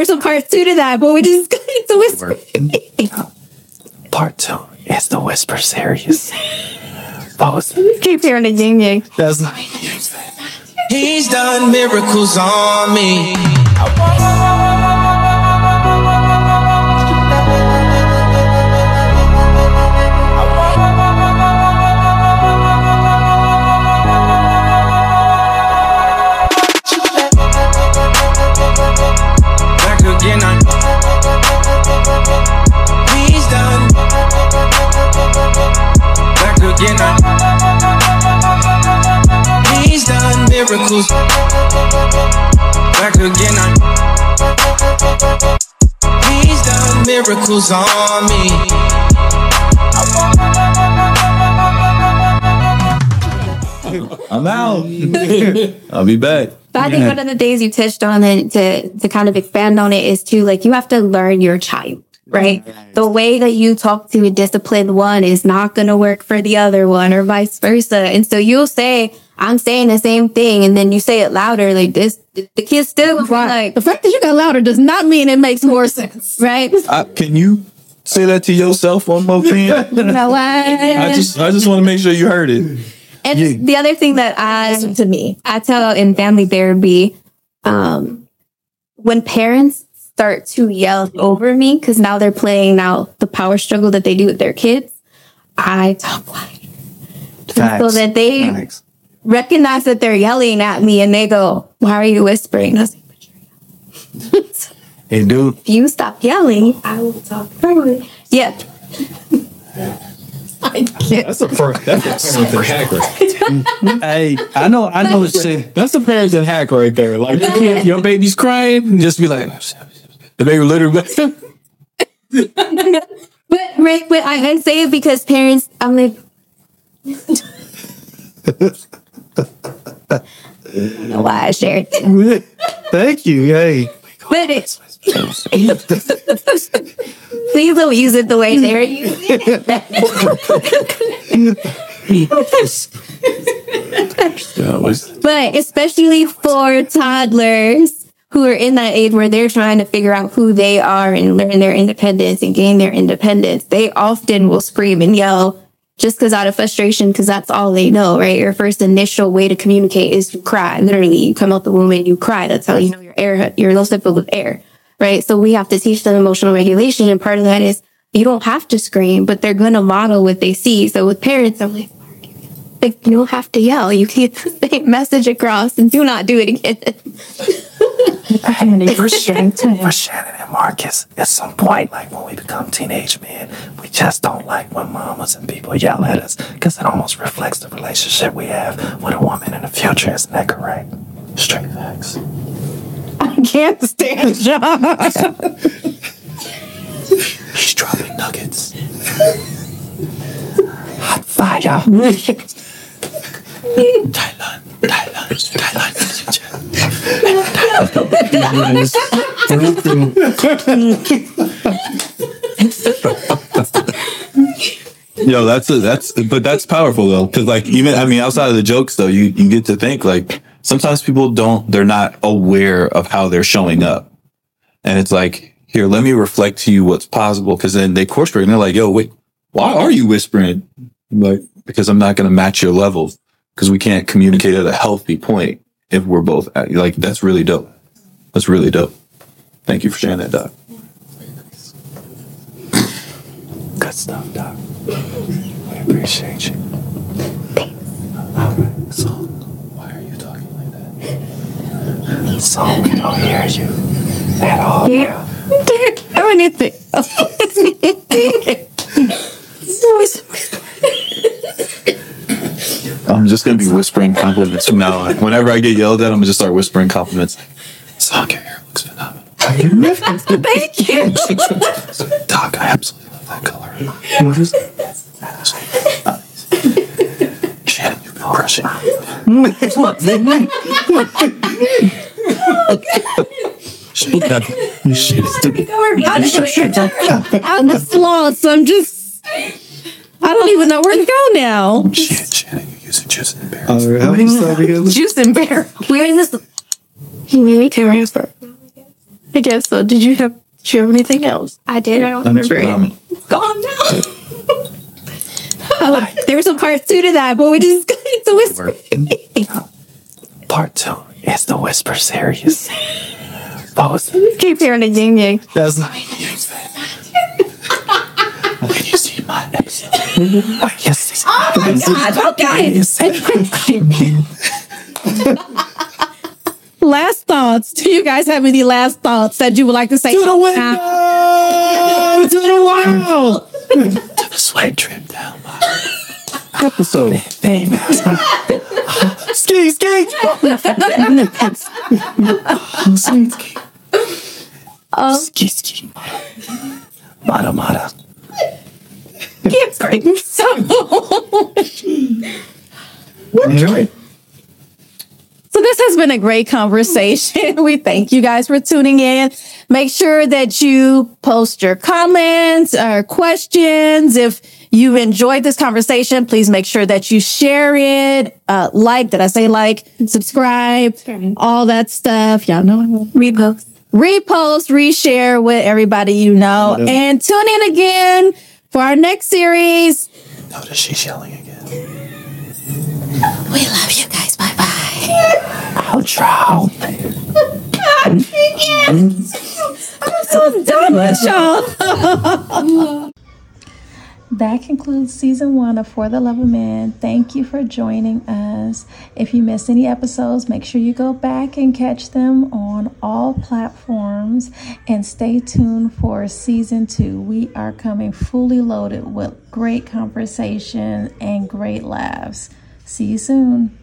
there's a part two to that, but we just got into whisper. Part two is the whisper series. Both. Keep hearing the yin yang. That's He's done miracles on me. Miracles. Back again, I- He's done miracles on me. I'm out. I'll be back. But I think one of the things you touched on and to, to kind of expand on it is to like, you have to learn your child, right? The way that you talk to a disciplined one is not going to work for the other one or vice versa. And so you'll say, I'm saying the same thing. And then you say it louder like this, the kids kid still like, The fact that you got louder does not mean it makes more sense. right? I, can you say that to yourself one more time? You know what? I just I just want to make sure you heard it. And the other thing that I To me. I tell in family therapy, um, when parents start to yell over me because now they're playing now the power struggle that they do with their kids, I talk loud so that they Facts. Recognize that they're yelling at me and they go, "Why are you whispering?" I was like, "But you're. Hey, dude. if you stop yelling, I will talk further. Yeah, That's a first. That's a parenting hack right Hey, I know, I know shit. That's a parenting hack right there. Like your kid- your baby's crying, and just be like, the baby literally. but right, but I, I say it because parents. I'm like. Know why I shared it. Thank you. Hey. But it, please don't use it the way they're using it. But especially for toddlers who are in that age where they're trying to figure out who they are and learn their independence and gain their independence, they often will scream and yell just because out of frustration, because that's all they know, right? Your first initial way to communicate is to cry. Literally, you come out the womb and you cry. That's how you know your air, your lungs are filled with air, right? So we have to teach them emotional regulation. And part of that is you don't have to scream, but they're going to model what they see. So with parents, I'm like, like, you don't have to yell. You get the same message across and do not do it again. For Shannon, for Shannon and Marcus, at some point, like when we become teenage men, we just don't like when mamas and people yell at us because it almost reflects the relationship we have with a woman in the future. Isn't that correct? Straight facts. I can't stand John. He's dropping nuggets. Hot fire. Thailand. Yo, that's a, that's but that's powerful though, because like even I mean outside of the jokes though, you you get to think like sometimes people don't they're not aware of how they're showing up, and it's like here let me reflect to you what's possible because then they course correct and they're like yo wait why are you whispering? Like because I'm not going to match your level because we can't communicate at a healthy point if we're both at, like that's really dope that's really dope thank you for sharing that doc Good stuff, Doc. We appreciate you. Alright, so why are you talking like that? So we don't hear you at all. Yeah. or anything. I'm just gonna be whispering compliments from now on. Whenever I get yelled at, I'm gonna just start whispering compliments. Song, your hair looks phenomenal. Thank you. Doc, I absolutely love that color. What is it? Shannon, you've been crushing. I'm a sloth, so I'm just. I don't even know where to go now. Shit, Shannon, you're using juice and bear. Alright, how many stars we got? Juice and bear. Where is this? Maybe transfer. I guess so. Did you have? Did you have anything else? I did. I don't That's remember it. Gone now. oh, there's a part two to that, but we just got into whisper. Part two is the whisper series. What was Keep hearing the yin yang. That's Can episode? Wait, yes. Oh God, okay. Last thoughts. Do you guys have any last thoughts that you would like to say? to the window, uh, to the world. The sweat drip down my Episode. thing. Ski, ski. Ski, ski. Mata, mata. Can't scream. So So this has been a great conversation. We thank you guys for tuning in. Make sure that you post your comments or questions. If you enjoyed this conversation, please make sure that you share it. Uh, like, did I say like? Subscribe, all that stuff. Y'all know. repost. Repost, reshare with everybody you know. And tune in again for our next series. Notice she's yelling again. We love you guys. Bye bye. Outro. so done with y'all. That concludes season one of For the Love of Men. Thank you for joining us. If you missed any episodes, make sure you go back and catch them on all platforms and stay tuned for season two. We are coming fully loaded with great conversation and great laughs. See you soon.